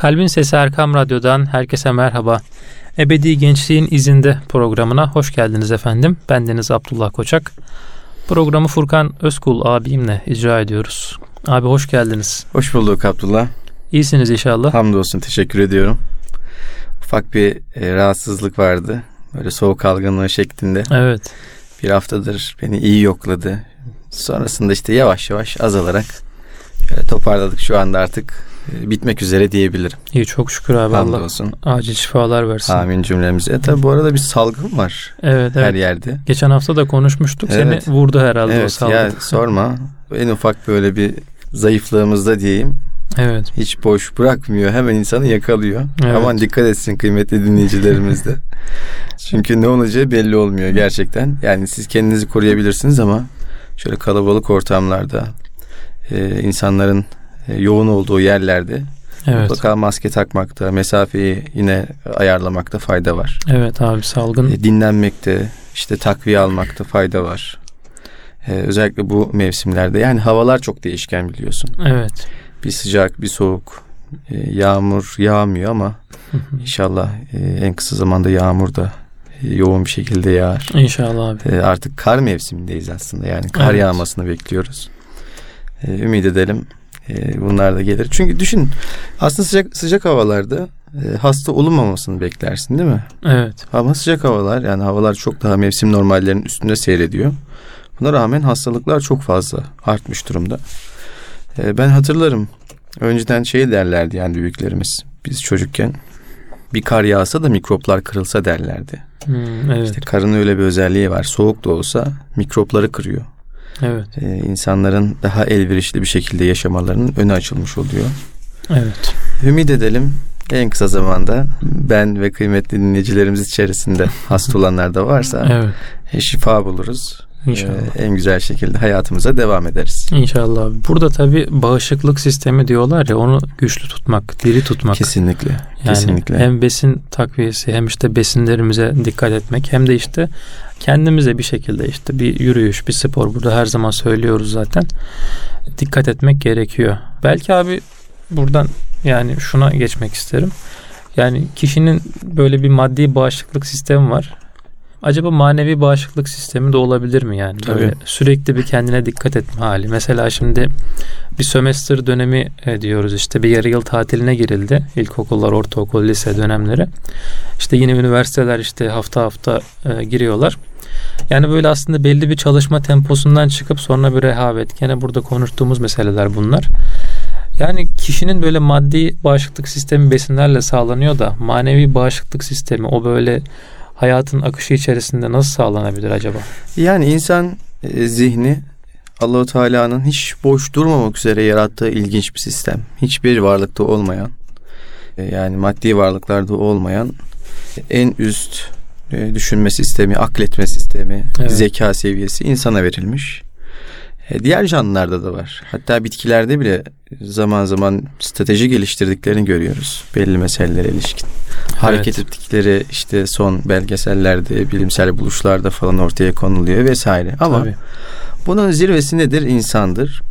Kalbin Sesi Erkam Radyo'dan herkese merhaba. Ebedi Gençliğin İzinde programına hoş geldiniz efendim. Bendeniz Abdullah Koçak. Programı Furkan Özkul abimle icra ediyoruz. Abi hoş geldiniz. Hoş bulduk Abdullah. İyisiniz inşallah. Hamdolsun teşekkür ediyorum. Ufak bir e, rahatsızlık vardı. Böyle soğuk algınlığı şeklinde. Evet. Bir haftadır beni iyi yokladı. Sonrasında işte yavaş yavaş azalarak şöyle toparladık. Şu anda artık bitmek üzere diyebilirim. İyi çok şükür abi Allah Hamdolsun. acil şifalar versin. Amin cümlemize. E, tabi bu arada bir salgın var Evet her evet. yerde. Geçen hafta da konuşmuştuk. Evet. Seni vurdu herhalde o Evet salgın. ya sorma. En ufak böyle bir zayıflığımızda diyeyim Evet. hiç boş bırakmıyor. Hemen insanı yakalıyor. Evet. Aman dikkat etsin kıymetli dinleyicilerimiz de. Çünkü ne olacağı belli olmuyor gerçekten. Yani siz kendinizi koruyabilirsiniz ama şöyle kalabalık ortamlarda e, insanların e, yoğun olduğu yerlerde Evet. mutlaka maske takmakta, mesafeyi yine ayarlamakta fayda var. Evet abi salgın. E, dinlenmekte, işte takviye almakta fayda var. E, özellikle bu mevsimlerde yani havalar çok değişken biliyorsun. Evet. Bir sıcak, bir soğuk, e, yağmur yağmıyor ama inşallah e, en kısa zamanda yağmur da e, yoğun bir şekilde yağar. İnşallah abi. E, artık kar mevsimindeyiz aslında yani kar Evet. yağmasını bekliyoruz. E, ümit edelim e, bunlar da gelir. Çünkü düşün aslında sıcak sıcak havalarda e, hasta olunmamasını beklersin değil mi? Evet. Ama sıcak havalar yani havalar çok daha mevsim normallerinin üstünde seyrediyor. Buna rağmen hastalıklar çok fazla artmış durumda. E, ben hatırlarım önceden şey derlerdi yani büyüklerimiz biz çocukken bir kar yağsa da mikroplar kırılsa derlerdi. Hmm, evet. İşte karın öyle bir özelliği var. Soğuk da olsa mikropları kırıyor. Evet. Ee, insanların daha elverişli bir şekilde yaşamalarının önü açılmış oluyor. Evet. Ümit edelim en kısa zamanda ben ve kıymetli dinleyicilerimiz içerisinde hasta olanlar da varsa Evet. e, şifa buluruz. İnşallah. Ee, en güzel şekilde hayatımıza devam ederiz. İnşallah. Burada tabii bağışıklık sistemi diyorlar ya onu güçlü tutmak, diri tutmak. Kesinlikle. Yani kesinlikle. hem besin takviyesi hem işte besinlerimize dikkat etmek hem de işte kendimize bir şekilde işte bir yürüyüş, bir spor burada her zaman söylüyoruz zaten. Dikkat etmek gerekiyor. Belki abi buradan yani şuna geçmek isterim. Yani kişinin böyle bir maddi bağışıklık sistemi var. Acaba manevi bağışıklık sistemi de olabilir mi yani? Böyle Tabii. sürekli bir kendine dikkat etme hali. Mesela şimdi bir sömestr dönemi e, diyoruz işte bir yarı yıl tatiline girildi. İlkokullar, ortaokul, lise dönemleri. İşte yine üniversiteler işte hafta hafta e, giriyorlar. Yani böyle aslında belli bir çalışma temposundan çıkıp sonra bir rehavet. Gene burada konuştuğumuz meseleler bunlar. Yani kişinin böyle maddi bağışıklık sistemi besinlerle sağlanıyor da manevi bağışıklık sistemi o böyle hayatın akışı içerisinde nasıl sağlanabilir acaba? Yani insan e, zihni Allahu Teala'nın hiç boş durmamak üzere yarattığı ilginç bir sistem. Hiçbir varlıkta olmayan e, yani maddi varlıklarda olmayan en üst e, düşünme sistemi, akletme sistemi, Evet. zeka seviyesi insana verilmiş. E, Diğer canlılarda da var. Hatta bitkilerde bile zaman zaman strateji geliştirdiklerini görüyoruz. Belli meselelere ilişkin. Hareket Evet. ettikleri işte son belgesellerde, bilimsel buluşlarda falan ortaya konuluyor vesaire. Ama Tabii. bunun zirvesi nedir? İnsandır.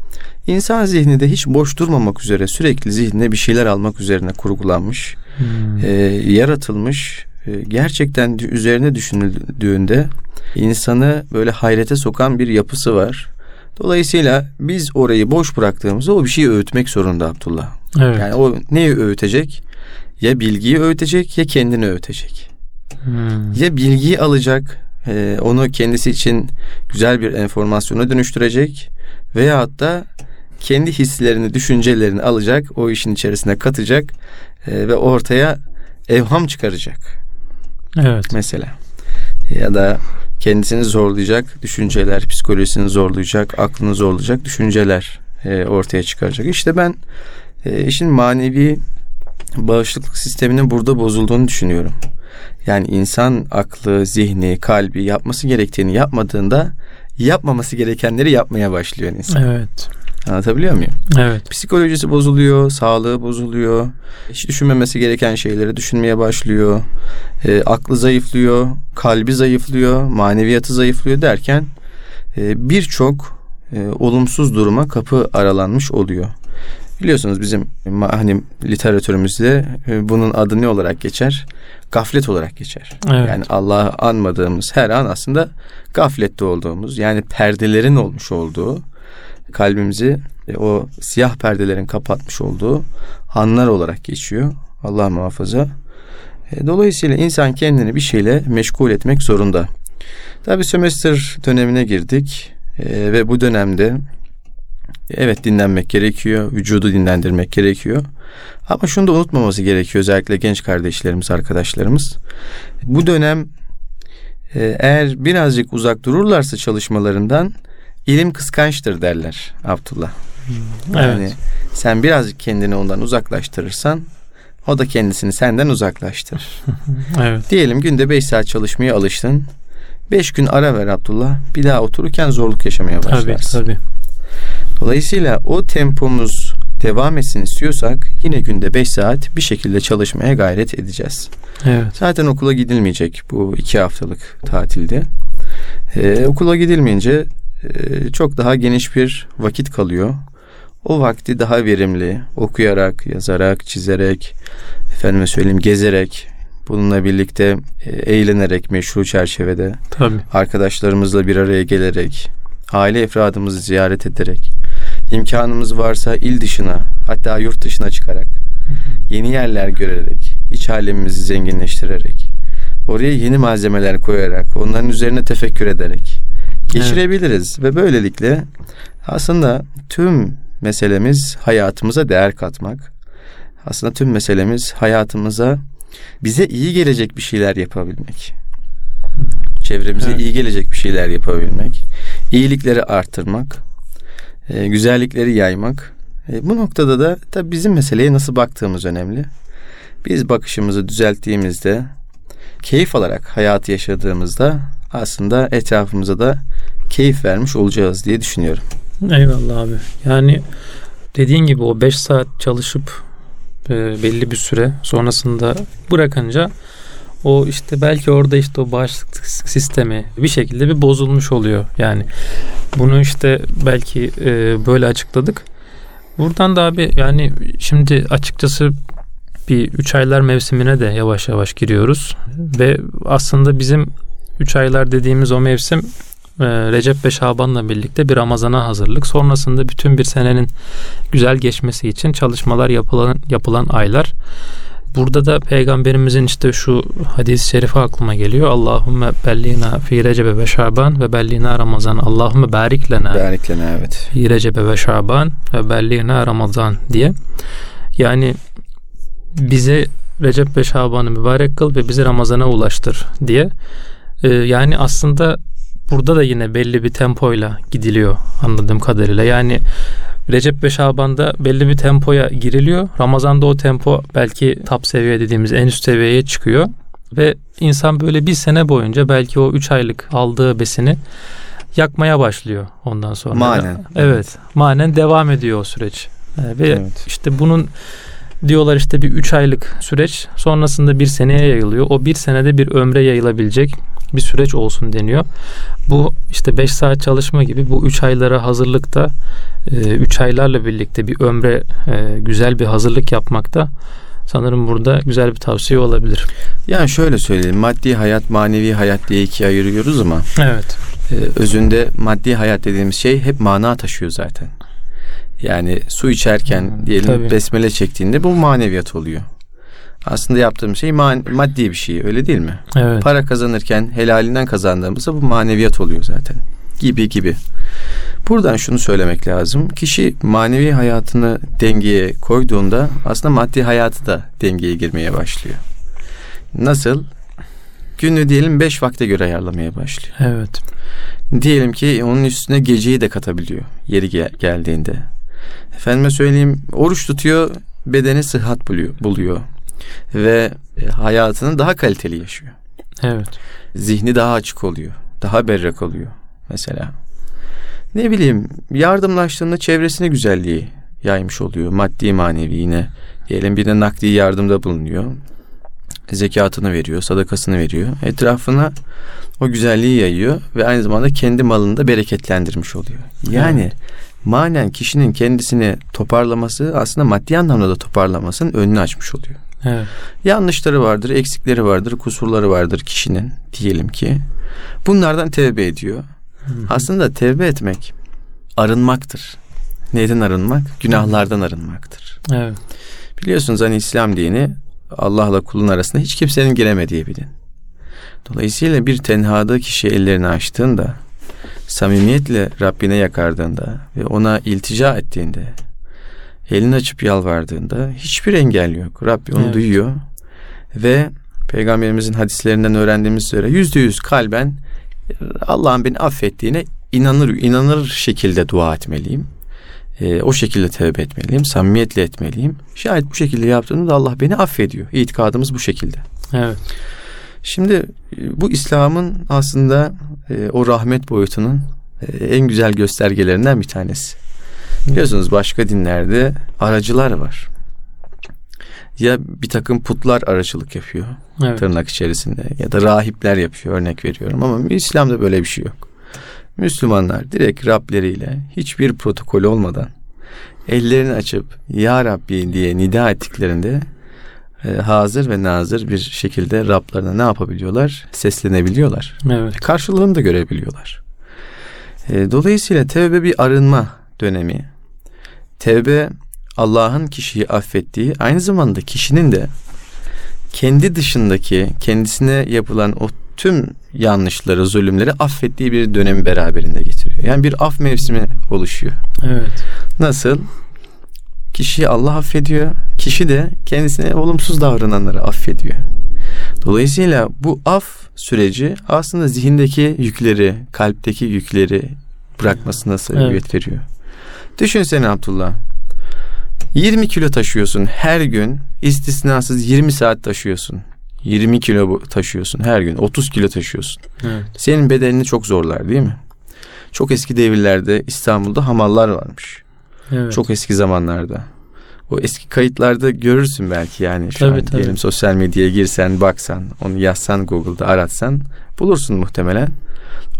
İnsan zihni de hiç boş durmamak üzere sürekli zihnine bir şeyler almak üzerine kurgulanmış, Hmm. e, yaratılmış. E, gerçekten üzerine düşünüldüğünde insanı böyle hayrete sokan bir yapısı var. Dolayısıyla biz orayı boş bıraktığımızda o bir şeyi öğütmek zorunda Abdullah. Evet. Yani o neyi öğütecek? Ya bilgiyi öğütecek ya kendini öğütecek. Hmm. Ya bilgiyi alacak, e, onu kendisi için güzel bir enformasyona dönüştürecek veyahut da kendi hislerini, düşüncelerini alacak, o işin içerisine katacak e, ve ortaya evham çıkaracak Evet. mesela. Ya da kendisini zorlayacak düşünceler, psikolojisini zorlayacak, aklını zorlayacak düşünceler e, ortaya çıkaracak. İşte ben e, işin manevi bağışıklık sisteminin burada bozulduğunu düşünüyorum. Yani insan aklı, zihni, kalbi yapması gerektiğini yapmadığında yapmaması gerekenleri yapmaya başlıyor insan. Evet. Anlatabiliyor muyum? Evet. Psikolojisi bozuluyor, sağlığı bozuluyor. Hiç düşünmemesi gereken şeyleri düşünmeye başlıyor. E, aklı zayıflıyor, kalbi zayıflıyor, maneviyatı zayıflıyor derken e, birçok e, olumsuz duruma kapı aralanmış oluyor. Biliyorsunuz bizim hani literatürümüzde e, bunun adı ne olarak geçer? Gaflet olarak geçer. Evet. Yani Allah'ı anmadığımız her an aslında gaflette olduğumuz yani perdelerin olmuş olduğu kalbimizi e, o siyah perdelerin kapatmış olduğu anlar olarak geçiyor. Allah muhafaza. E, dolayısıyla insan kendini bir şeyle meşgul etmek zorunda. Tabi sömestr dönemine girdik ve bu dönemde Evet dinlenmek gerekiyor. Vücudu dinlendirmek gerekiyor. Ama şunu da unutmaması gerekiyor özellikle genç kardeşlerimiz, arkadaşlarımız. Bu dönem e, eğer birazcık uzak dururlarsa çalışmalarından ilim kıskançtır derler Abdullah. Yani evet. sen birazcık kendini ondan uzaklaştırırsan o da kendisini senden uzaklaştırır. evet. Diyelim günde 5 saat çalışmaya alıştın. 5 gün ara ver Abdullah. Bir daha otururken zorluk yaşamaya başlarsın. Tabii tabii. Dolayısıyla o tempomuz devam etsin istiyorsak yine günde 5 saat bir şekilde çalışmaya gayret edeceğiz. Evet. Zaten okula gidilmeyecek bu iki haftalık tatilde. Ee, okula gidilmeyince çok daha geniş bir vakit kalıyor. O vakti daha verimli okuyarak, yazarak, çizerek, efendime söyleyeyim gezerek, bununla birlikte e, eğlenerek meşru çerçevede, Tabii. arkadaşlarımızla bir araya gelerek, aile efradımızı ziyaret ederek, imkanımız varsa il dışına hatta yurt dışına çıkarak, yeni yerler görerek, iç alemimizi zenginleştirerek, oraya yeni malzemeler koyarak, onların üzerine tefekkür ederek geçirebiliriz. Evet. Ve böylelikle aslında tüm meselemiz hayatımıza değer katmak. Aslında tüm meselemiz hayatımıza bize iyi gelecek bir şeyler yapabilmek. Çevremize evet. iyi gelecek bir şeyler yapabilmek. iyilikleri arttırmak. E, güzellikleri yaymak. E, bu noktada da tabii bizim meseleye nasıl baktığımız önemli. Biz bakışımızı düzelttiğimizde, keyif alarak hayatı yaşadığımızda aslında etrafımıza da keyif vermiş olacağız diye düşünüyorum. Eyvallah abi. Yani dediğin gibi o 5 saat çalışıp e, belli bir süre sonrasında bırakınca o işte belki orada işte o bağışıklık sistemi bir şekilde bir bozulmuş oluyor. Yani bunu işte belki e, böyle açıkladık. Buradan da abi yani şimdi açıkçası bir 3 aylar mevsimine de yavaş yavaş giriyoruz. Ve aslında bizim 3 aylar dediğimiz o mevsim e, Recep ve Şaban'la birlikte bir Ramazan'a hazırlık. Sonrasında bütün bir senenin güzel geçmesi için çalışmalar yapılan yapılan aylar. Burada da peygamberimizin işte şu hadis-i şerifi aklıma geliyor. Allahümme bellina fi recebe ve şaban ve bellina ramazan. Allahümme barik lena. Barik lena evet. Fi recebe ve şaban ve bellina ramazan diye. Yani bize Recep ve Şaban'ı mübarek kıl ve bizi Ramazan'a ulaştır diye. Ee, yani aslında burada da yine belli bir tempoyla gidiliyor anladığım kadarıyla. Yani Recep ve Şaban'da belli bir tempoya giriliyor. Ramazan'da o tempo belki top seviye dediğimiz en üst seviyeye çıkıyor. Ve insan böyle bir sene boyunca belki o üç aylık aldığı besini yakmaya başlıyor ondan sonra. Manen. Evet. Manen devam ediyor o süreç. Ee, ve evet. işte bunun diyorlar işte bir üç aylık süreç sonrasında bir seneye yayılıyor. O bir senede bir ömre yayılabilecek bir süreç olsun deniyor. Bu işte 5 saat çalışma gibi bu 3 aylara hazırlıkta 3 e, aylarla birlikte bir ömre e, güzel bir hazırlık yapmakta sanırım burada güzel bir tavsiye olabilir. Yani şöyle söyleyeyim maddi hayat manevi hayat diye ikiye ayırıyoruz ama evet. E, özünde maddi hayat dediğimiz şey hep mana taşıyor zaten. Yani su içerken hmm, diyelim tabii. besmele çektiğinde bu maneviyat oluyor aslında yaptığım şey maddi bir şey öyle değil mi? Evet. Para kazanırken helalinden kazandığımızda bu maneviyat oluyor zaten. Gibi gibi. Buradan şunu söylemek lazım. Kişi manevi hayatını dengeye koyduğunda aslında maddi hayatı da dengeye girmeye başlıyor. Nasıl? Günü diyelim beş vakte göre ayarlamaya başlıyor. Evet. Diyelim ki onun üstüne geceyi de katabiliyor yeri gel- geldiğinde. Efendime söyleyeyim oruç tutuyor bedeni sıhhat buluyor. buluyor ve e, hayatını daha kaliteli yaşıyor. Evet. Zihni daha açık oluyor. Daha berrak oluyor mesela. Ne bileyim yardımlaştığında çevresine güzelliği yaymış oluyor. Maddi manevi yine. Diyelim birine nakdi yardımda bulunuyor. Zekatını veriyor, sadakasını veriyor. Etrafına o güzelliği yayıyor ve aynı zamanda kendi malını da bereketlendirmiş oluyor. Yani evet. Manen kişinin kendisini toparlaması aslında maddi anlamda da toparlamasının önünü açmış oluyor. Evet. Yanlışları vardır, eksikleri vardır, kusurları vardır kişinin diyelim ki. Bunlardan tevbe ediyor. Hı hı. Aslında tevbe etmek arınmaktır. Neyden arınmak? Günahlardan arınmaktır. Evet. Biliyorsunuz hani İslam dini Allah'la kulun arasında hiç kimsenin giremediği bir din. Dolayısıyla bir tenhada kişi ellerini açtığında, samimiyetle Rabbine yakardığında ve ona iltica ettiğinde, elini açıp yalvardığında hiçbir engel yok. Rabbi onu Evet. duyuyor ve Peygamberimizin hadislerinden öğrendiğimiz üzere yüzde yüz kalben Allah'ın beni affettiğine inanır inanır şekilde dua etmeliyim. Ee, o şekilde tövbe etmeliyim, samimiyetle etmeliyim. Şayet bu şekilde yaptığımda Allah beni affediyor. İtikadımız bu şekilde. Evet. Şimdi e, bu İslam'ın aslında e, o rahmet boyutunun e, en güzel göstergelerinden bir tanesi. Biliyorsunuz başka dinlerde aracılar var. Ya bir takım putlar aracılık yapıyor Evet. tırnak içerisinde ya da rahipler yapıyor örnek veriyorum ama İslam'da böyle bir şey yok. Müslümanlar direkt Rableriyle hiçbir protokol olmadan ellerini açıp Ya Rabbi diye nida ettiklerinde e, hazır ve nazır bir şekilde Rablarına ne yapabiliyorlar? Seslenebiliyorlar. Evet. Karşılığını da görebiliyorlar. E, dolayısıyla tevbe bir arınma dönemi. Tevbe Allah'ın kişiyi affettiği aynı zamanda kişinin de kendi dışındaki kendisine yapılan o tüm yanlışları, zulümleri affettiği bir dönemi beraberinde getiriyor. Yani bir af mevsimi oluşuyor. Evet. Nasıl? Kişiyi Allah affediyor. Kişi de kendisine olumsuz davrananları affediyor. Dolayısıyla bu af süreci aslında zihindeki yükleri, kalpteki yükleri bırakmasına sebebiyet veriyor. Düşünsene Abdullah. 20 kilo taşıyorsun her gün. istisnasız 20 saat taşıyorsun. 20 kilo taşıyorsun her gün. 30 kilo taşıyorsun. Evet. Senin bedenini çok zorlar değil mi? Çok eski devirlerde İstanbul'da hamallar varmış. Evet. Çok eski zamanlarda. O eski kayıtlarda görürsün belki yani. Şu Tabii, an tabii. diyelim sosyal medyaya girsen, baksan, onu yazsan Google'da aratsan bulursun muhtemelen.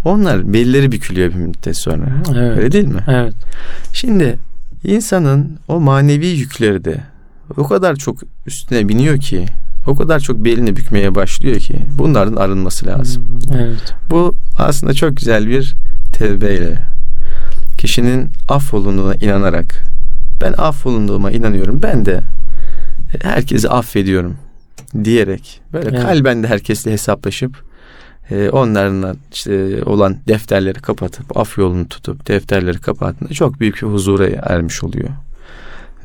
Onlar belleri bükülüyor bir müddet sonra. Evet. Öyle değil mi? Evet. Şimdi insanın o manevi yükleri de o kadar çok üstüne biniyor ki, o kadar çok belini bükmeye başlıyor ki bunların arınması lazım. Evet. Bu aslında çok güzel bir tevbeyle kişinin affolunduğuna inanarak ben affolunduğuma inanıyorum ben de herkesi affediyorum diyerek böyle Evet. kalben de herkesle hesaplaşıp e, onlarla işte olan defterleri kapatıp af yolunu tutup defterleri kapattığında çok büyük bir huzura ermiş oluyor.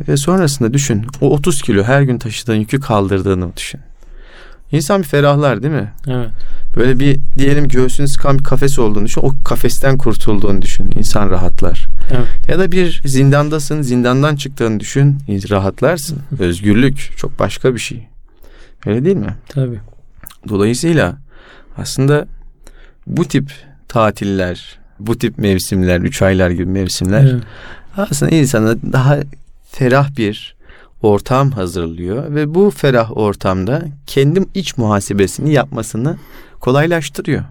Ve sonrasında düşün o 30 kilo her gün taşıdığın yükü kaldırdığını düşün. İnsan bir ferahlar değil mi? Evet. Böyle bir diyelim göğsünü sıkan bir kafes olduğunu düşün. O kafesten kurtulduğunu düşün. İnsan rahatlar. Evet. Ya da bir zindandasın. Zindandan çıktığını düşün. Rahatlarsın. Özgürlük çok başka bir şey. Öyle değil mi? Tabii. Dolayısıyla aslında bu tip tatiller, bu tip mevsimler, üç aylar gibi mevsimler Evet. aslında insana daha ferah bir ortam hazırlıyor ve bu ferah ortamda kendim iç muhasebesini yapmasını kolaylaştırıyor.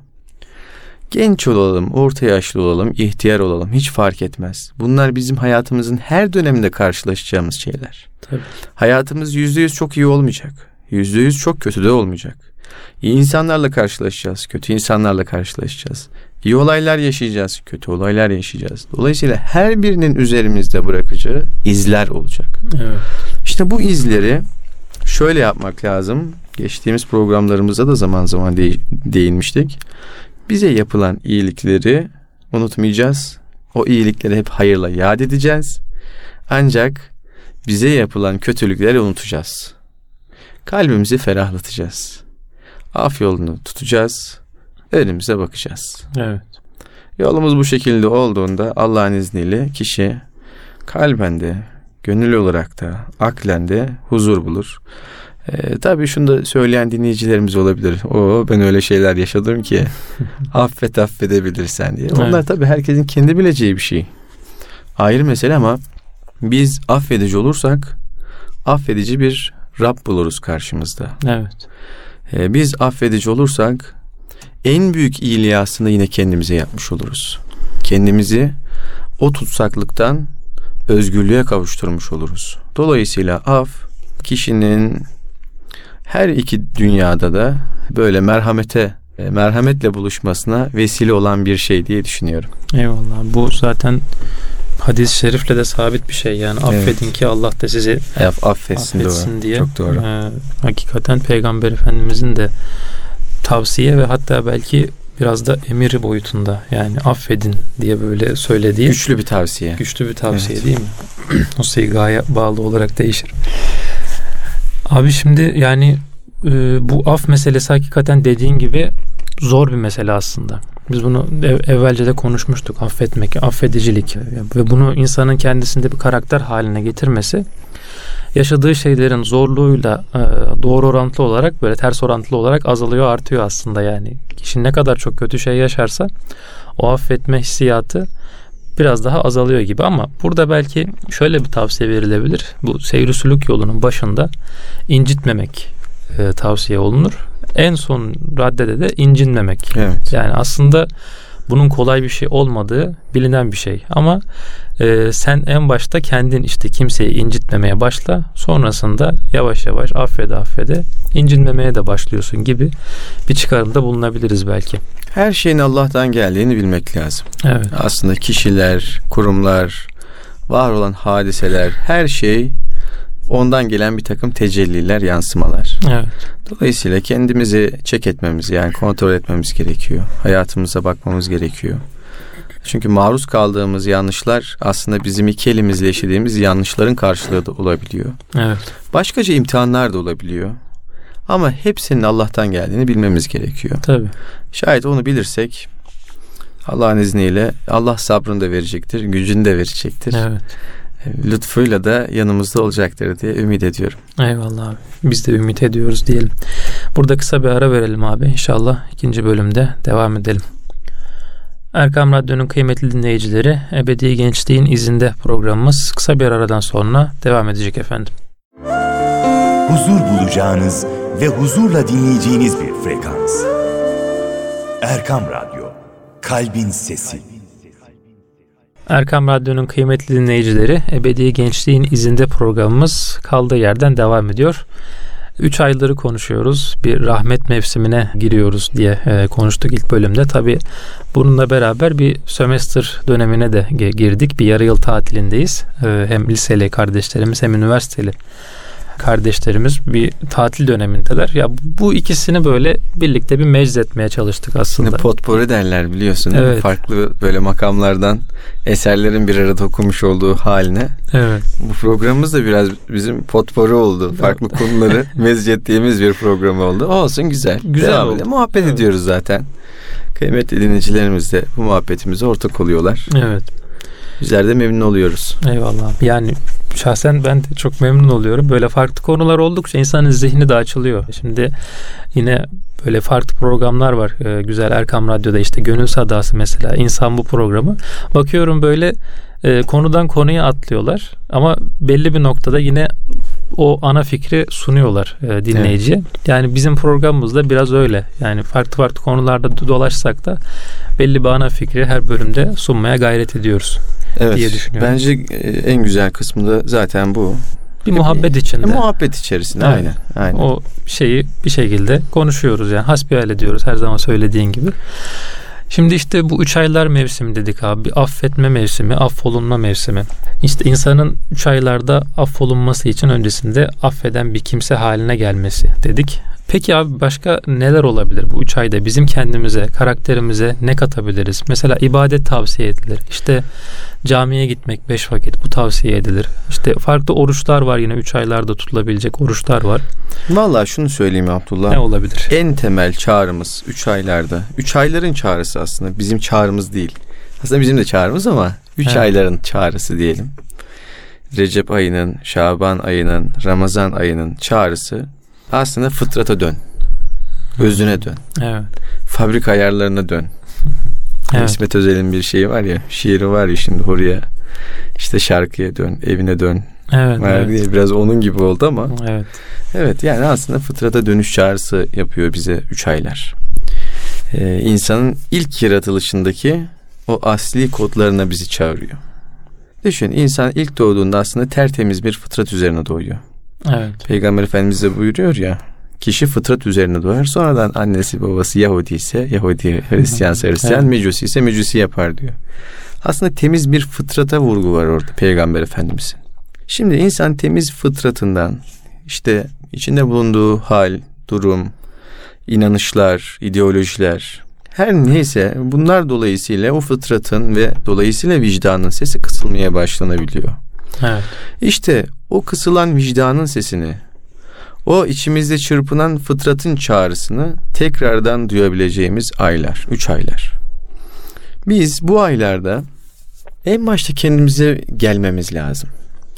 Genç olalım, orta yaşlı olalım, ihtiyar olalım hiç fark etmez. Bunlar bizim hayatımızın her döneminde karşılaşacağımız şeyler. Tabii. Hayatımız yüzde yüz çok iyi olmayacak. Yüzde yüz çok kötü de olmayacak. İyi insanlarla karşılaşacağız, kötü insanlarla karşılaşacağız. İyi olaylar yaşayacağız, kötü olaylar yaşayacağız. Dolayısıyla her birinin üzerimizde bırakacağı izler olacak. Evet. İşte bu izleri şöyle yapmak lazım. Geçtiğimiz programlarımızda da zaman zaman de- değinmiştik. Bize yapılan iyilikleri unutmayacağız. O iyilikleri hep hayırla yad edeceğiz. Ancak bize yapılan kötülükleri unutacağız. Kalbimizi ferahlatacağız. Af yolunu tutacağız. Önümüze bakacağız. Evet. Yolumuz bu şekilde olduğunda Allah'ın izniyle kişi kalben de, gönül olarak da, aklen de huzur bulur. Ee, tabii şunu da söyleyen dinleyicilerimiz olabilir. O ben öyle şeyler yaşadım ki affet affedebilirsen diye. Onlar Evet. tabii herkesin kendi bileceği bir şey. Ayrı mesele ama biz affedici olursak affedici bir Rab buluruz karşımızda. Evet. Ee, biz affedici olursak en büyük iyiliği aslında yine kendimize yapmış oluruz. Kendimizi o tutsaklıktan özgürlüğe kavuşturmuş oluruz. Dolayısıyla af kişinin her iki dünyada da böyle merhamete e, merhametle buluşmasına vesile olan bir şey diye düşünüyorum. Eyvallah. Bu zaten hadis-i şerifle de sabit bir şey yani evet. affedin ki Allah da sizi Aff, affetsin, affetsin doğru. diye. Çok doğru. E, hakikaten Peygamber Efendimizin de tavsiye ve hatta belki biraz da emiri boyutunda yani affedin diye böyle söylediği. Güçlü bir tavsiye. Güçlü bir tavsiye evet. değil mi? o sigaya bağlı olarak değişir. Abi şimdi yani e, bu af meselesi hakikaten dediğin gibi zor bir mesele aslında. Biz bunu ev, evvelce de konuşmuştuk. Affetmek, affedicilik ve bunu insanın kendisinde bir karakter haline getirmesi yaşadığı şeylerin zorluğuyla e, doğru orantılı olarak böyle ters orantılı olarak azalıyor artıyor aslında yani. Kişi ne kadar çok kötü şey yaşarsa o affetme hissiyatı biraz daha azalıyor gibi ama burada belki şöyle bir tavsiye verilebilir. Bu seyri yolunun başında incitmemek e, tavsiye olunur. En son raddede de incinmemek. Evet. Yani aslında bunun kolay bir şey olmadığı bilinen bir şey. Ama e, sen en başta kendin işte kimseyi incitmemeye başla. Sonrasında yavaş yavaş affede affede incinmemeye de başlıyorsun gibi bir çıkarımda bulunabiliriz belki. Her şeyin Allah'tan geldiğini bilmek lazım. Evet. Aslında kişiler, kurumlar, var olan hadiseler, her şey ondan gelen bir takım tecelliler, yansımalar. Evet. Dolayısıyla kendimizi çek etmemiz yani kontrol etmemiz gerekiyor. Hayatımıza bakmamız gerekiyor. Çünkü maruz kaldığımız yanlışlar aslında bizim iki elimizle işlediğimiz yanlışların karşılığı da olabiliyor. Evet. Başkaca imtihanlar da olabiliyor. Ama hepsinin Allah'tan geldiğini bilmemiz gerekiyor. Tabii. Şayet onu bilirsek Allah'ın izniyle Allah sabrını da verecektir, gücünü de verecektir. Evet lütfuyla da yanımızda olacaktır diye ümit ediyorum. Eyvallah abi. Biz de ümit ediyoruz diyelim. Burada kısa bir ara verelim abi. İnşallah ikinci bölümde devam edelim. Erkam Radyo'nun kıymetli dinleyicileri Ebedi Gençliğin izinde programımız kısa bir aradan sonra devam edecek efendim. Huzur bulacağınız ve huzurla dinleyeceğiniz bir frekans. Erkam Radyo, Kalbin Sesi. Erkam Radyo'nun kıymetli dinleyicileri Ebedi Gençliğin izinde programımız kaldığı yerden devam ediyor. Üç ayları konuşuyoruz. Bir rahmet mevsimine giriyoruz diye e, konuştuk ilk bölümde. Tabi bununla beraber bir sömestr dönemine de girdik. Bir yarı yıl tatilindeyiz. E, hem liseli kardeşlerimiz hem üniversiteli kardeşlerimiz bir tatil dönemindeler. Ya bu ikisini böyle birlikte bir mecz etmeye çalıştık aslında. Potpori derler biliyorsun. Evet. Farklı böyle makamlardan eserlerin bir arada okumuş olduğu haline. Evet. Bu programımız da biraz bizim potpori oldu. Farklı konuları mezcettiğimiz bir program oldu. Olsun güzel. Güzel Devam oldu. Muhabbet evet. ediyoruz zaten. Kıymetli dinleyicilerimiz de bu muhabbetimize ortak oluyorlar. Evet. Bizler de memnun oluyoruz. Eyvallah. Yani şahsen ben de çok memnun oluyorum. Böyle farklı konular oldukça insanın zihni de açılıyor. Şimdi yine böyle farklı programlar var. Ee, güzel Erkam Radyo'da işte Gönül Sadası mesela insan bu programı. Bakıyorum böyle e, konudan konuya atlıyorlar ama belli bir noktada yine o ana fikri sunuyorlar e, dinleyiciye. Evet. Yani bizim programımızda biraz öyle. Yani farklı farklı konularda dolaşsak da belli bir ana fikri her bölümde sunmaya gayret ediyoruz evet, diye düşünüyorum. Bence e, en güzel kısmı da zaten bu. Bir muhabbet içinde. E, muhabbet içerisinde evet. aynen, aynen. O şeyi bir şekilde konuşuyoruz yani hasbihal ediyoruz her zaman söylediğin gibi. Şimdi işte bu üç aylar mevsimi dedik abi. Affetme mevsimi, affolunma mevsimi. İşte insanın üç aylarda affolunması için öncesinde affeden bir kimse haline gelmesi dedik. Peki abi başka neler olabilir bu üç ayda bizim kendimize, karakterimize ne katabiliriz? Mesela ibadet tavsiye edilir. İşte camiye gitmek beş vakit bu tavsiye edilir. İşte farklı oruçlar var yine üç aylarda tutulabilecek oruçlar var. Vallahi şunu söyleyeyim Abdullah. Ne olabilir? En temel çağrımız üç aylarda. Üç ayların çağrısı aslında bizim çağrımız değil. Aslında bizim de çağrımız ama üç evet. ayların çağrısı diyelim. Recep ayının, Şaban ayının, Ramazan ayının çağrısı aslında fıtrata dön. Özüne dön. Evet. Fabrika ayarlarına dön. Evet. İsmet Özel'in bir şeyi var ya, şiiri var ya şimdi oraya işte şarkıya dön, evine dön. Evet, evet. Diye biraz onun gibi oldu ama. Evet. Evet yani aslında fıtrata dönüş çağrısı yapıyor bize üç aylar. Ee, insanın ilk yaratılışındaki o asli kodlarına bizi çağırıyor. Düşün insan ilk doğduğunda aslında tertemiz bir fıtrat üzerine doğuyor. Evet. Peygamber Efendimiz de buyuruyor ya kişi fıtrat üzerine doğar sonradan annesi babası Yahudi ise Yahudi, Hristiyan ise Hristiyan, Evet. Mecusi ise Mecusi yapar diyor. Aslında temiz bir fıtrata vurgu var orada Peygamber Efendimiz'in. Şimdi insan temiz fıtratından işte içinde bulunduğu hal, durum, inanışlar, ideolojiler her neyse bunlar dolayısıyla o fıtratın ve dolayısıyla vicdanın sesi kısılmaya başlanabiliyor. Evet. İşte o kısılan vicdanın sesini, o içimizde çırpınan fıtratın çağrısını tekrardan duyabileceğimiz aylar, üç aylar. Biz bu aylarda en başta kendimize gelmemiz lazım.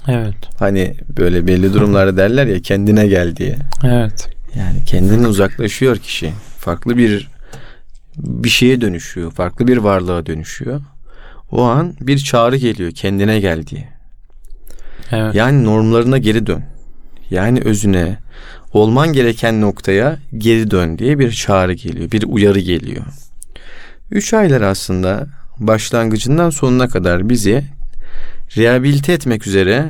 Evet. Hani böyle belli durumlarda derler ya kendine gel diye. Evet. Yani kendinden uzaklaşıyor kişi. Farklı bir bir şeye dönüşüyor. Farklı bir varlığa dönüşüyor. O an bir çağrı geliyor kendine gel diye. Evet. Yani normlarına geri dön. Yani özüne, olman gereken noktaya geri dön diye bir çağrı geliyor, bir uyarı geliyor. Üç aylar aslında başlangıcından sonuna kadar bizi rehabilite etmek üzere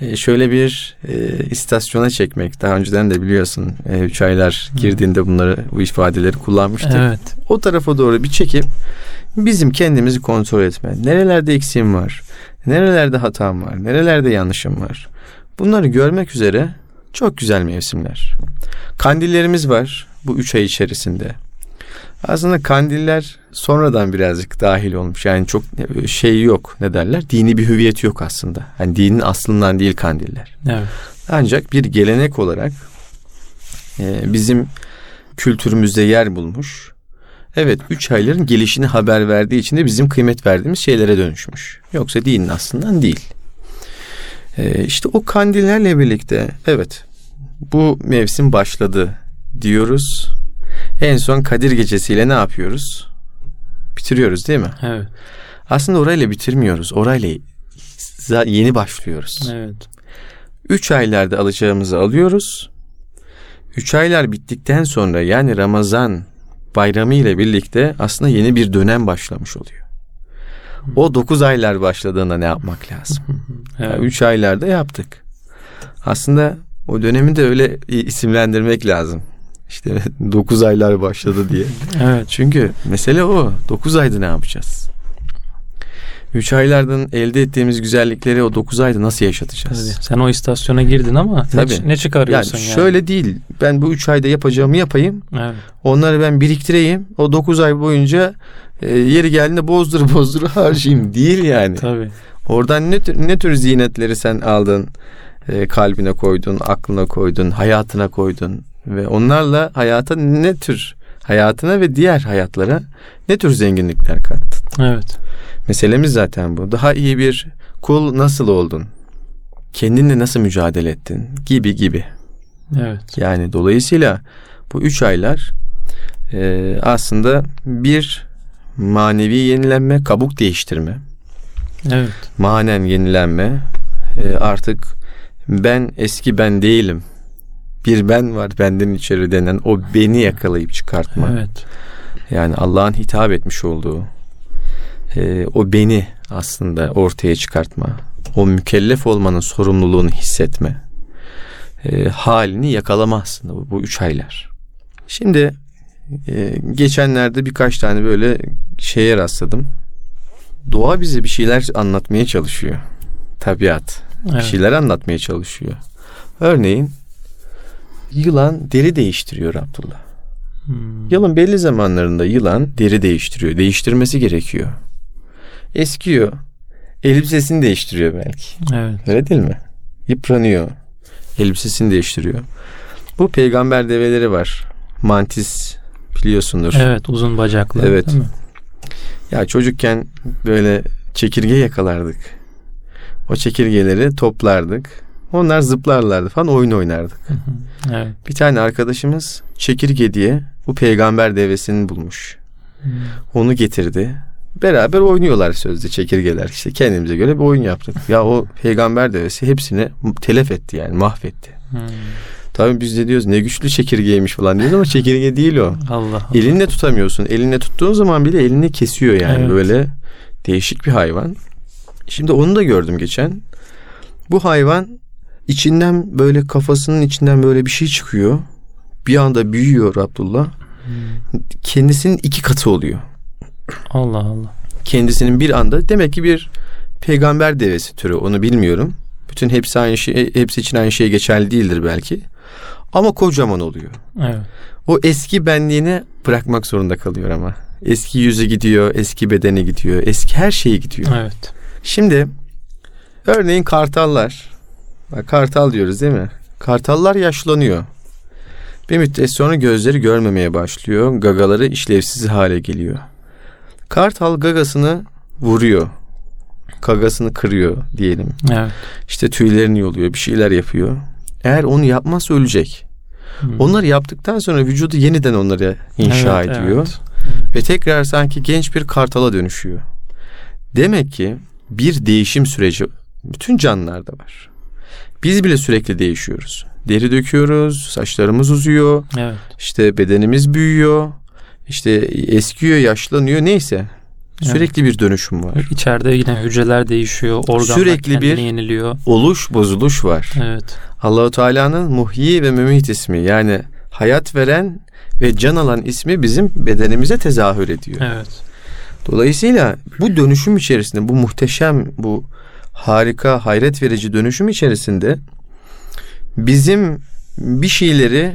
e, şöyle bir e, istasyona çekmek. Daha önceden de biliyorsun e, üç aylar girdiğinde bunları bu ifadeleri kullanmıştık. Evet. O tarafa doğru bir çekip bizim kendimizi kontrol etme. Nerelerde eksiğim var? Nerelerde hatam var? Nerelerde yanlışım var? Bunları görmek üzere çok güzel mevsimler. Kandillerimiz var bu üç ay içerisinde. Aslında kandiller sonradan birazcık dahil olmuş. Yani çok şey yok ne derler? Dini bir hüviyet yok aslında. Hani dinin aslından değil kandiller. Evet. Ancak bir gelenek olarak e, bizim kültürümüzde yer bulmuş. Evet üç ayların gelişini haber verdiği için de bizim kıymet verdiğimiz şeylere dönüşmüş. Yoksa dinin aslından değil. E, işte o kandillerle birlikte evet bu mevsim başladı diyoruz. En son Kadir gecesiyle ne yapıyoruz? Bitiriyoruz değil mi? Evet. Aslında orayla bitirmiyoruz. Orayla yeni başlıyoruz. Evet. Üç aylarda alacağımızı alıyoruz. Üç aylar bittikten sonra yani Ramazan bayramı ile birlikte aslında yeni bir dönem başlamış oluyor. O dokuz aylar başladığında ne yapmak lazım? Evet. Yani üç aylarda yaptık. Aslında o dönemi de öyle isimlendirmek lazım. İşte dokuz aylar başladı diye. Evet. Çünkü mesele o. Dokuz ayda ne yapacağız? Üç aylardan elde ettiğimiz güzellikleri o dokuz ayda nasıl yaşatacağız? Tabii. Sen o istasyona girdin ama ne, Tabii. ne Yani çıkarıyorsun yani? şöyle değil. Ben bu üç ayda yapacağımı yapayım. Evet. Onları ben biriktireyim. O dokuz ay boyunca e, yeri geldiğinde bozdur bozdur harcayayım. değil yani. Tabii. Oradan ne tür, ne tür zinetleri sen aldın, e, kalbine koydun, aklına koydun, hayatına koydun ve onlarla hayata ne tür hayatına ve diğer hayatlara ne tür zenginlikler kattın? Evet. Meselemiz zaten bu. Daha iyi bir kul nasıl oldun? Kendinle nasıl mücadele ettin? Gibi gibi. Evet. Yani dolayısıyla bu üç aylar e, aslında bir manevi yenilenme, kabuk değiştirme, Evet. manen yenilenme, e, artık ben eski ben değilim. Bir ben var benden içeri denen o beni yakalayıp çıkartma. Evet. Yani Allah'ın hitap etmiş olduğu e, o beni aslında ortaya çıkartma. O mükellef olmanın sorumluluğunu hissetme. E, halini yakalama aslında bu, bu üç aylar. Şimdi e, geçenlerde birkaç tane böyle şeye rastladım. Doğa bize bir şeyler anlatmaya çalışıyor. Tabiat bir Evet. şeyler anlatmaya çalışıyor. Örneğin yılan deri değiştiriyor Abdullah. Hmm. Yılın belli zamanlarında yılan deri değiştiriyor. Değiştirmesi gerekiyor. Eskiyor. Elbisesini değiştiriyor belki. Evet. Öyle değil mi? Yıpranıyor. Elbisesini değiştiriyor. Bu peygamber develeri var. Mantis biliyorsundur. Evet. Uzun bacaklı. Evet. Ya çocukken böyle çekirge yakalardık. O çekirgeleri toplardık. Onlar zıplarlardı falan oyun oynardık. Hı hı. Evet. Bir tane arkadaşımız çekirge diye bu peygamber devesini bulmuş. Hmm. Onu getirdi. Beraber oynuyorlar sözde çekirgeler. İşte kendimize göre bir oyun yaptık. Ya o peygamber devesi hepsini telef etti yani mahvetti. Hmm. Tabii biz de diyoruz ne güçlü çekirgeymiş falan diyoruz ama çekirge değil o. Allah Allah. Elinle tutamıyorsun. Elinle tuttuğun zaman bile elini kesiyor yani Evet. böyle değişik bir hayvan. Şimdi onu da gördüm geçen. Bu hayvan içinden böyle kafasının içinden böyle bir şey çıkıyor. Bir anda büyüyor Abdullah. Kendisinin iki katı oluyor. Allah Allah. Kendisinin bir anda demek ki bir peygamber devesi türü onu bilmiyorum. Bütün hepsi aynı şey hepsi için aynı şey geçerli değildir belki. Ama kocaman oluyor. Evet. O eski benliğini bırakmak zorunda kalıyor ama. Eski yüzü gidiyor, eski bedeni gidiyor, eski her şeyi gidiyor. Evet. Şimdi örneğin kartallar. Bak kartal diyoruz değil mi? Kartallar yaşlanıyor. Bir müddet sonra gözleri görmemeye başlıyor. Gagaları işlevsiz hale geliyor. Kartal gagasını vuruyor. Gagasını kırıyor diyelim. Evet. İşte tüylerini yoluyor, bir şeyler yapıyor. Eğer onu yapmazsa ölecek. Hmm. Onları yaptıktan sonra vücudu yeniden onları inşa Evet, ediyor. evet. Ve tekrar sanki genç bir kartala dönüşüyor. Demek ki bir değişim süreci bütün canlılarda var. Biz bile sürekli değişiyoruz. Deri döküyoruz, saçlarımız uzuyor, Evet. işte bedenimiz büyüyor, işte eskiyor, yaşlanıyor neyse. Sürekli bir dönüşüm var. İçeride yine hücreler değişiyor. Organlar Sürekli bir- yeniliyor. Oluş, bozuluş var. Evet. Allahu Teala'nın muhyi ve mümit ismi yani hayat veren ve can alan ismi bizim bedenimize tezahür ediyor. Evet. Dolayısıyla bu dönüşüm içerisinde bu muhteşem bu harika hayret verici dönüşüm içerisinde bizim bir şeyleri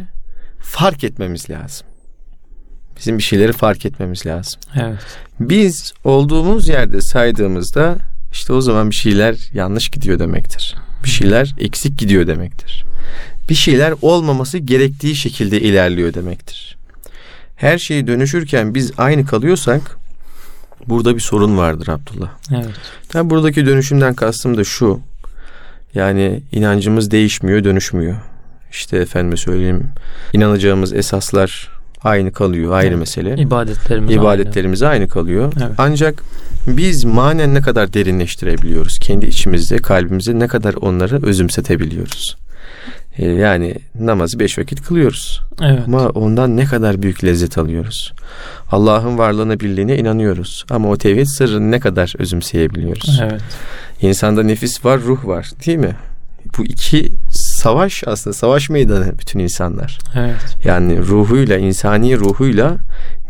fark etmemiz lazım. Bizim bir şeyleri fark etmemiz lazım. Evet. Biz olduğumuz yerde saydığımızda işte o zaman bir şeyler yanlış gidiyor demektir. Bir şeyler eksik gidiyor demektir. Bir şeyler olmaması gerektiği şekilde ilerliyor demektir. Her şey dönüşürken biz aynı kalıyorsak burada bir sorun vardır Abdullah. Evet. Tabi buradaki dönüşümden kastım da şu. Yani inancımız değişmiyor, dönüşmüyor. İşte efendime söyleyeyim inanacağımız esaslar aynı kalıyor, ayrı Evet. mesele. İbadetlerimiz İbadetlerimiz aynı kalıyor. Evet. Ancak biz manen ne kadar derinleştirebiliyoruz? Kendi içimizde, kalbimizde ne kadar onları özümsetebiliyoruz? Ee, yani namazı beş vakit kılıyoruz. aynı. Evet. Ama ondan ne kadar büyük lezzet alıyoruz? Allah'ın varlığına, birliğine inanıyoruz. Ama o tevhid sırrını ne kadar özümseyebiliyoruz? Evet. İnsanda nefis var, ruh var değil mi? Bu iki savaş aslında savaş meydanı bütün insanlar. Evet. Yani ruhuyla, insani ruhuyla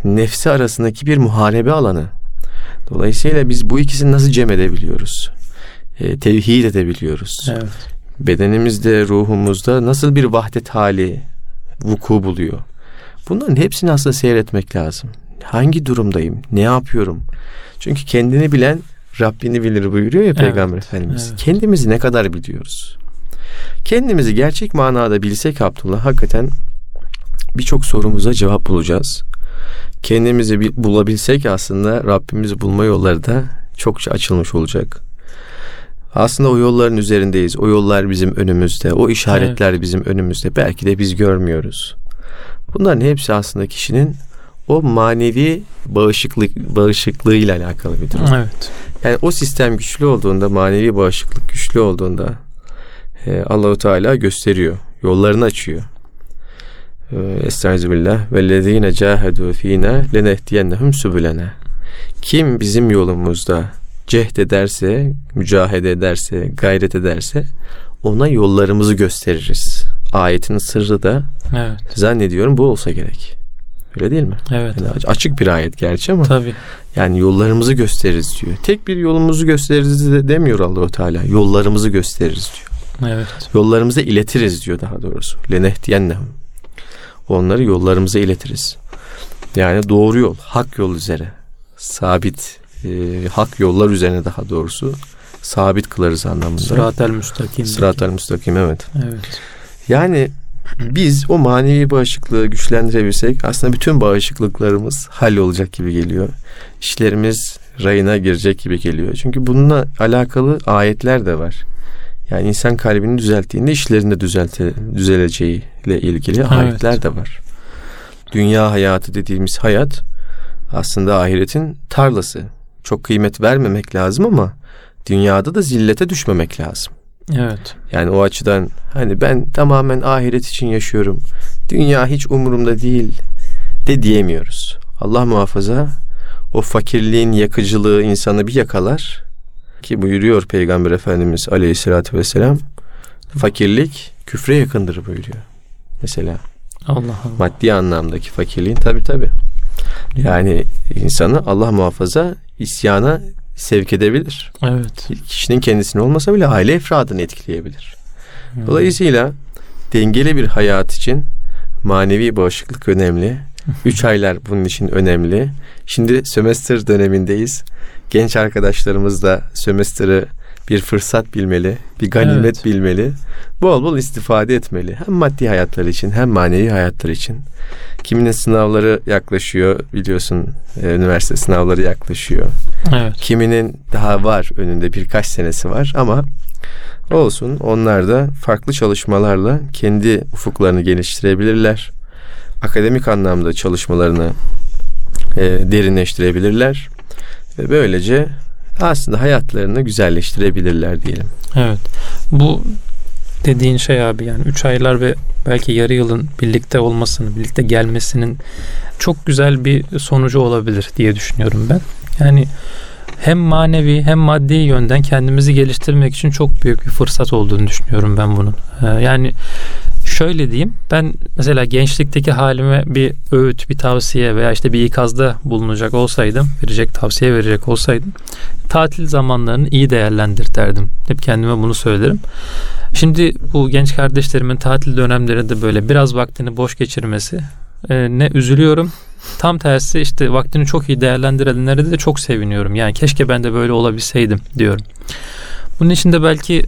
nefsi arasındaki bir muharebe alanı. Dolayısıyla biz bu ikisini nasıl cem edebiliyoruz? E, tevhid edebiliyoruz. Evet. Bedenimizde, ruhumuzda nasıl bir vahdet hali vuku buluyor? Bunların hepsini aslında seyretmek lazım. Hangi durumdayım? Ne yapıyorum? Çünkü kendini bilen Rabbini bilir buyuruyor ya Evet, Peygamber Efendimiz. evet. Kendimizi ne kadar biliyoruz? Kendimizi gerçek manada bilsek Abdullah hakikaten birçok sorumuza cevap bulacağız. Kendimizi bi- bulabilsek aslında Rabbimizi bulma yolları da çokça açılmış olacak. Aslında o yolların üzerindeyiz. O yollar bizim önümüzde. O işaretler bizim önümüzde. Belki de biz görmüyoruz. Bunların hepsi aslında kişinin o manevi bağışıklık bağışıklığıyla alakalı bir durum. Evet. Yani o sistem güçlü olduğunda, manevi bağışıklık güçlü olduğunda e, Allahu Teala gösteriyor, yollarını açıyor. E, Estağfirullah. Vellezine cahedu fina lenehdiyennehum subulena. Kim bizim yolumuzda cehd ederse, mücahede ederse, gayret ederse ona yollarımızı gösteririz. Ayetin sırrı da Evet. zannediyorum bu olsa gerek. Öyle değil mi? Evet. Yani açık bir ayet gerçi ama Tabii. yani yollarımızı gösteririz diyor. Tek bir yolumuzu gösteririz de demiyor Allahu Teala. Yollarımızı gösteririz diyor. Evet. Yollarımıza iletiriz diyor daha doğrusu. Lenehdiyennehum. Onları yollarımıza iletiriz. Yani doğru yol, hak yol üzere. Sabit, e, hak yollar üzerine daha doğrusu sabit kılarız anlamında. Sırat-el müstakim. Sırat-ı müstakim evet. Evet. Yani biz o manevi bağışıklığı güçlendirebilsek aslında bütün bağışıklıklarımız hallolacak gibi geliyor. İşlerimiz rayına girecek gibi geliyor. Çünkü bununla alakalı ayetler de var. Yani insan kalbini düzelttiğinde işlerinde düzelte, düzeleceğiyle ilgili ayetler de var. Dünya hayatı dediğimiz hayat aslında ahiretin tarlası. Çok kıymet vermemek lazım ama dünyada da zillete düşmemek lazım. Evet. Yani o açıdan hani ben tamamen ahiret için yaşıyorum. Dünya hiç umurumda değil de diyemiyoruz. Allah muhafaza o fakirliğin yakıcılığı insanı bir yakalar ki buyuruyor Peygamber Efendimiz Aleyhisselatü Vesselam fakirlik küfre yakındır buyuruyor. Mesela Allah Allah. maddi anlamdaki fakirliğin tabi tabi. Yani insanı Allah muhafaza isyana sevk edebilir. Evet. Kişinin kendisini olmasa bile aile efradını etkileyebilir. Hmm. Dolayısıyla dengeli bir hayat için manevi bağışıklık önemli. Üç aylar bunun için önemli. Şimdi sömestr dönemindeyiz. Genç arkadaşlarımız da sömestrı bir fırsat bilmeli, bir ganimet Evet. bilmeli. Bol bol istifade etmeli. Hem maddi hayatları için hem manevi hayatları için. Kiminin sınavları yaklaşıyor biliyorsun e, üniversite sınavları yaklaşıyor. Evet. Kiminin daha var önünde birkaç senesi var ama olsun onlar da farklı çalışmalarla kendi ufuklarını geliştirebilirler. Akademik anlamda çalışmalarını e, derinleştirebilirler ve böylece aslında hayatlarını güzelleştirebilirler diyelim. Evet. Bu dediğin şey abi yani 3 aylar ve belki yarı yılın birlikte olmasını, birlikte gelmesinin çok güzel bir sonucu olabilir diye düşünüyorum ben. Yani hem manevi hem maddi yönden kendimizi geliştirmek için çok büyük bir fırsat olduğunu düşünüyorum ben bunun. Ee, Yani şöyle diyeyim ben mesela gençlikteki halime bir öğüt, bir tavsiye veya işte bir ikazda bulunacak olsaydım, verecek tavsiye verecek olsaydım tatil zamanlarını iyi değerlendir derdim. Hep kendime bunu söylerim. Şimdi bu genç kardeşlerimin tatil dönemlerinde böyle biraz vaktini boş geçirmesi e, ne üzülüyorum. Tam tersi işte vaktini çok iyi değerlendirenlere de çok seviniyorum. Yani keşke ben de böyle olabilseydim diyorum. Bunun için de belki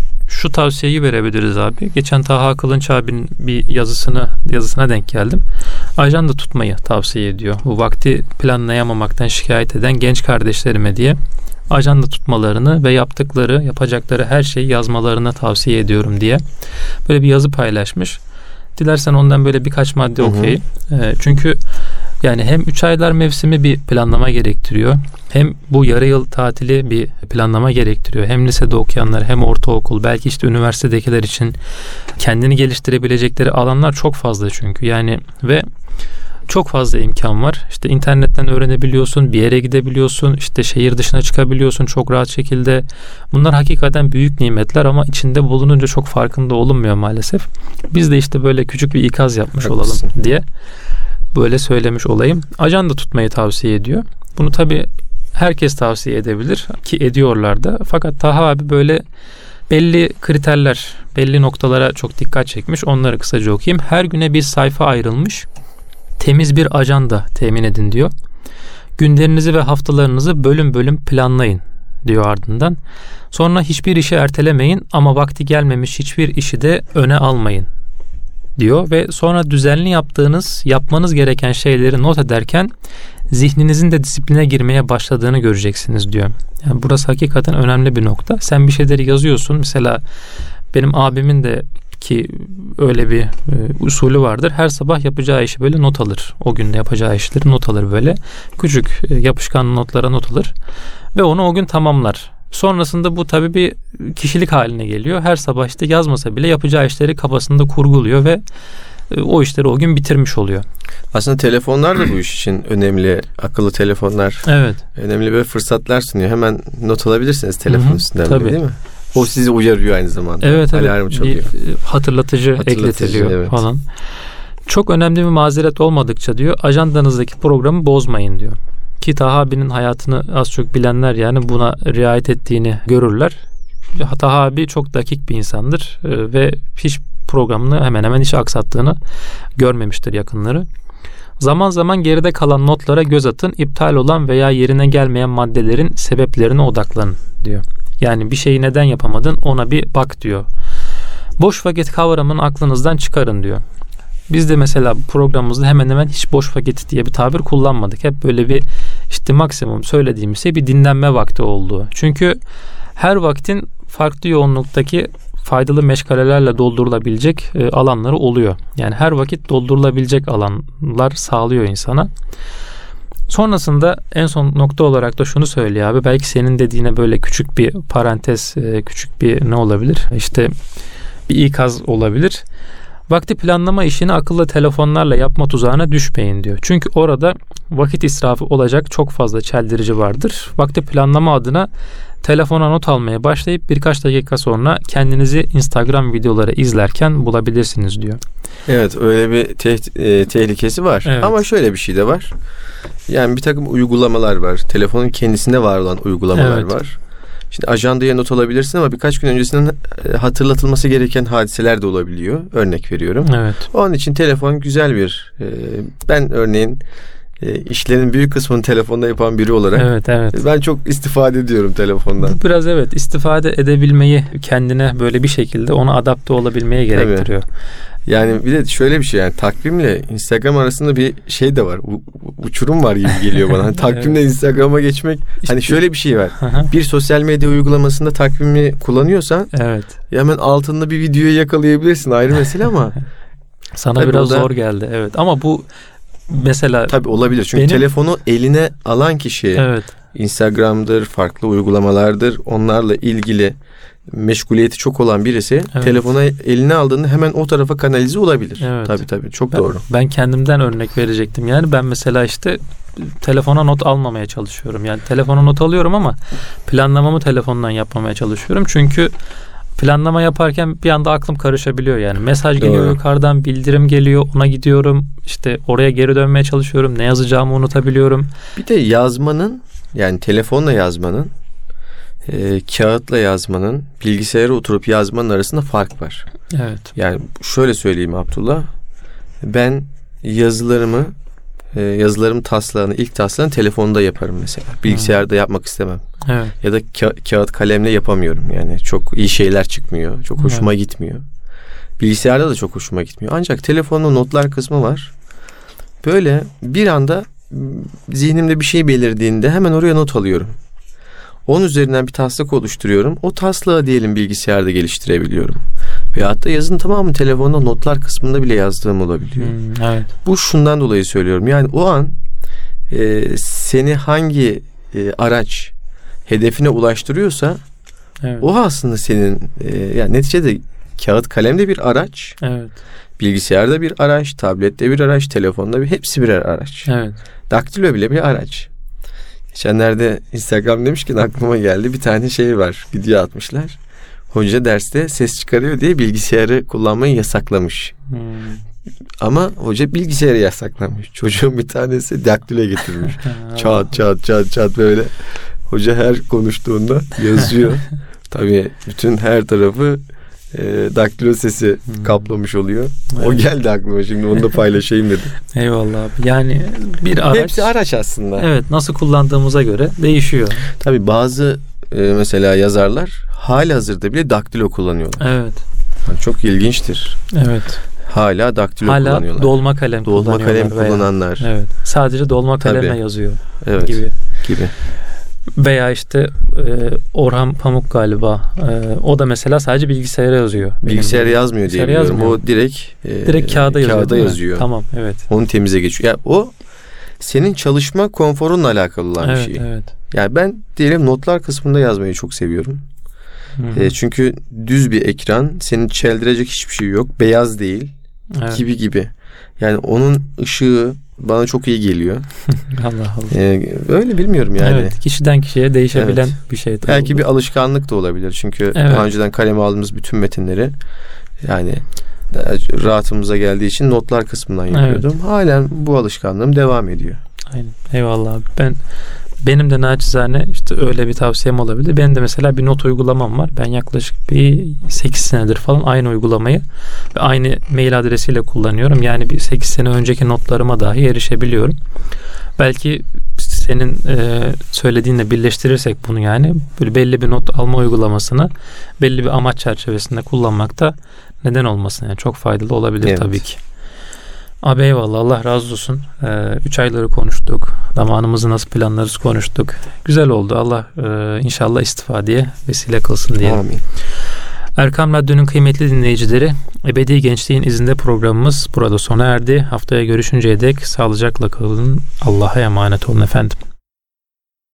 şu tavsiyeyi verebiliriz abi. Geçen Taha Kılınç abinin bir yazısını yazısına denk geldim. Ajanda tutmayı tavsiye ediyor. Bu vakti planlayamamaktan şikayet eden genç kardeşlerime diye ajanda tutmalarını ve yaptıkları, yapacakları her şeyi yazmalarını tavsiye ediyorum diye böyle bir yazı paylaşmış. Dilersen ondan böyle birkaç madde okuyayım. Ee, çünkü yani hem 3 aylar mevsimi bir planlama gerektiriyor. Hem bu yarı yıl tatili bir planlama gerektiriyor. Hem lisede okuyanlar hem ortaokul belki işte üniversitedekiler için kendini geliştirebilecekleri alanlar çok fazla çünkü. Yani ve çok fazla imkan var. İşte internetten öğrenebiliyorsun, bir yere gidebiliyorsun, işte şehir dışına çıkabiliyorsun çok rahat şekilde. Bunlar hakikaten büyük nimetler ama içinde bulununca çok farkında olunmuyor maalesef. Biz de işte böyle küçük bir ikaz yapmış Haklısın. olalım diye böyle söylemiş olayım. Ajanda tutmayı tavsiye ediyor. Bunu tabii herkes tavsiye edebilir ki ediyorlar da. Fakat Taha abi böyle belli kriterler, belli noktalara çok dikkat çekmiş. Onları kısaca okuyayım. Her güne bir sayfa ayrılmış. Temiz bir ajanda temin edin diyor. Günlerinizi ve haftalarınızı bölüm bölüm planlayın diyor ardından. Sonra hiçbir işi ertelemeyin ama vakti gelmemiş hiçbir işi de öne almayın diyor ve sonra düzenli yaptığınız, yapmanız gereken şeyleri not ederken zihninizin de disipline girmeye başladığını göreceksiniz diyor. Yani burası hakikaten önemli bir nokta. Sen bir şeyleri yazıyorsun. Mesela benim abimin de ki öyle bir e, usulü vardır. Her sabah yapacağı işi böyle not alır. O günde yapacağı işleri not alır böyle. Küçük e, yapışkan notlara not alır. Ve onu o gün tamamlar. Sonrasında bu tabii bir kişilik haline geliyor. Her sabah işte yazmasa bile yapacağı işleri kafasında kurguluyor ve e, o işleri o gün bitirmiş oluyor. Aslında telefonlar da bu iş için önemli. Akıllı telefonlar Evet. önemli böyle fırsatlar sunuyor. Hemen not alabilirsiniz telefon üstünden tabii. değil mi? O sizi uyarıyor aynı zamanda. Evet evet. Alarm Bir çalıyor. e, hatırlatıcı, Hatırlatıcı, ekletiliyor evet. falan. Çok önemli bir mazeret olmadıkça diyor ajandanızdaki programı bozmayın diyor. Ki Taha abinin hayatını az çok bilenler yani buna riayet ettiğini görürler. Taha abi çok dakik bir insandır e, ve hiç programını hemen hemen hiç aksattığını görmemiştir yakınları. Zaman zaman geride kalan notlara göz atın, iptal olan veya yerine gelmeyen maddelerin sebeplerine odaklanın diyor. Yani bir şeyi neden yapamadın ona bir bak diyor. Boş vakit kavramını aklınızdan çıkarın diyor. Biz de mesela programımızda hemen hemen hiç boş vakit diye bir tabir kullanmadık. Hep böyle bir işte maksimum söylediğimiz şey bir dinlenme vakti olduğu. Çünkü her vaktin farklı yoğunluktaki faydalı meşgalelerle doldurulabilecek e, alanları oluyor. Yani her vakit doldurulabilecek alanlar sağlıyor insana. Sonrasında en son nokta olarak da şunu söylüyor abi. Belki senin dediğine böyle küçük bir parantez, e, küçük bir ne olabilir? İşte bir ikaz olabilir. Vakti planlama işini akıllı telefonlarla yapma tuzağına düşmeyin diyor. Çünkü orada vakit israfı olacak çok fazla çeldirici vardır. Vakti planlama adına telefona not almaya başlayıp birkaç dakika sonra kendinizi Instagram videoları izlerken bulabilirsiniz diyor. Evet öyle bir te- e, tehlikesi var. Evet. Ama şöyle bir şey de var. Yani bir takım uygulamalar var. Telefonun kendisinde var olan uygulamalar Evet. var. Şimdi ajandaya not alabilirsin ama birkaç gün öncesinden e, hatırlatılması gereken hadiseler de olabiliyor. Örnek veriyorum. Evet. Onun için telefon güzel bir. e, ben örneğin e, işlerin büyük kısmını telefonda yapan biri olarak Evet, evet. ben çok istifade ediyorum telefondan. Bu biraz evet istifade edebilmeyi kendine böyle bir şekilde ona adapte olabilmeye gerektiriyor. Yani bir de şöyle bir şey yani takvimle Instagram arasında bir şey de var. U- uçurum var gibi geliyor bana. Hani takvimle Instagram'a geçmek hani şöyle bir şey var. Hı. Bir sosyal medya uygulamasında takvimi kullanıyorsan evet. hemen altında bir videoyu yakalayabilirsin ayrı mesele ama Sana Tabii biraz da- zor geldi. Evet. Ama bu mesela tabii olabilir. Çünkü Benim- telefonu eline alan kişi evet. Instagram'dır, farklı uygulamalardır. Onlarla ilgili meşguliyeti çok olan birisi Evet. telefona eline aldığında hemen o tarafa kanalize olabilir. Evet. Tabii tabii çok Ben, doğru. ben kendimden örnek verecektim. Yani ben mesela işte telefona not almamaya çalışıyorum. Yani telefona not alıyorum ama planlamamı telefondan yapmamaya çalışıyorum. Çünkü planlama yaparken bir anda aklım karışabiliyor yani. Mesaj geliyor Doğru. yukarıdan, bildirim geliyor, ona gidiyorum. İşte oraya geri dönmeye çalışıyorum. Ne yazacağımı unutabiliyorum. Bir de yazmanın yani telefonla yazmanın e, kağıtla yazmanın bilgisayara oturup yazmanın arasında fark var. Evet. Yani şöyle söyleyeyim Abdullah. Ben yazılarımı e, yazılarım taslağını ilk taslağını telefonda yaparım mesela. Bilgisayarda yapmak istemem. Evet. Ya da ka- kağıt kalemle yapamıyorum. Yani çok iyi şeyler çıkmıyor. Çok hoşuma gitmiyor. Bilgisayarda da çok hoşuma gitmiyor. Ancak telefonda notlar kısmı var. Böyle bir anda zihnimde bir şey belirdiğinde hemen oraya not alıyorum. Onun üzerinden bir taslak oluşturuyorum. O taslağı diyelim bilgisayarda geliştirebiliyorum. Veyahut da yazın tamamı telefonda notlar kısmında bile yazdığım olabiliyor. Hmm, evet. Bu şundan dolayı söylüyorum. Yani o an e, seni hangi e, araç hedefine ulaştırıyorsa Evet. o aslında senin e, yani neticede kağıt kalem de bir araç, Evet. bilgisayarda bir araç, tablette bir araç, telefonda bir hepsi birer araç. Evet. Daktilo bile bir araç. Geçenlerde Instagram demişken aklıma geldi bir tane şey var video atmışlar. Hoca derste ses çıkarıyor diye bilgisayarı kullanmayı yasaklamış. Hmm. Ama hoca bilgisayarı yasaklamış. Çocuğun bir tanesi daktilo getirmiş. Çat çat çat çat böyle. Hoca her konuştuğunda yazıyor. Tabii bütün her tarafı e, daktilo sesi Hmm. kaplamış oluyor. O Evet. geldi aklıma şimdi onu da paylaşayım dedim. Eyvallah abi. Yani bir araç. Hepsi araç aslında. Evet nasıl kullandığımıza göre değişiyor. Tabii bazı e, mesela yazarlar hali hazırda bile daktilo kullanıyorlar. Evet. Yani çok ilginçtir. Evet. Hala daktilo Hala kullanıyorlar. dolma kalem Dolma kalem veya- kullananlar. Evet. Sadece dolma kalemle Tabii. yazıyor Evet gibi. gibi. Veya işte e, Orhan Pamuk galiba. E, o da mesela sadece bilgisayara yazıyor. Bildiğim. yazmıyor diye Bilgisayara biliyorum. yazmıyor. O direkt e, Direkt kağıda yazıyor. Kağıda yazıyor. Tamam evet. Onu temize geçiyor. Ya o senin çalışma konforunla alakalı olan Evet bir şey. evet. Yani ben diyelim notlar kısmında yazmayı çok seviyorum. Hı hı. E, çünkü düz bir ekran, seni çeldirecek hiçbir şey yok. Beyaz değil evet. gibi gibi. Yani onun ışığı bana çok iyi geliyor. Allah Allah. E, öyle bilmiyorum yani. Evet, kişiden kişiye değişebilen Evet. bir şey. Belki bu. bir alışkanlık da olabilir. Çünkü Evet. daha önceden kaleme aldığımız bütün metinleri yani rahatımıza geldiği için notlar kısmından Evet. yapıyordum. Halen bu alışkanlığım devam ediyor. Aynen. Eyvallah abi. Ben benim de naçizane işte öyle bir tavsiyem olabilir. Benim de mesela bir not uygulamam var. Ben yaklaşık bir 8 senedir falan aynı uygulamayı ve aynı mail adresiyle kullanıyorum. Yani bir 8 sene önceki notlarıma dahi erişebiliyorum. Belki senin e, söylediğinle birleştirirsek bunu yani böyle belli bir not alma uygulamasını belli bir amaç çerçevesinde kullanmakta neden olmasın yani çok faydalı olabilir Evet. tabii ki. Abi eyvallah Allah razı olsun. Ee, üç ayları konuştuk. Zamanımızı nasıl planlarız konuştuk. Güzel oldu. Allah e, inşallah istifadeye vesile kılsın diyelim. Amin. Erkam Radyo'nun kıymetli dinleyicileri Ebedi Gençliğin izinde programımız burada sona erdi. Haftaya görüşünceye dek sağlıcakla kalın. Allah'a emanet olun efendim.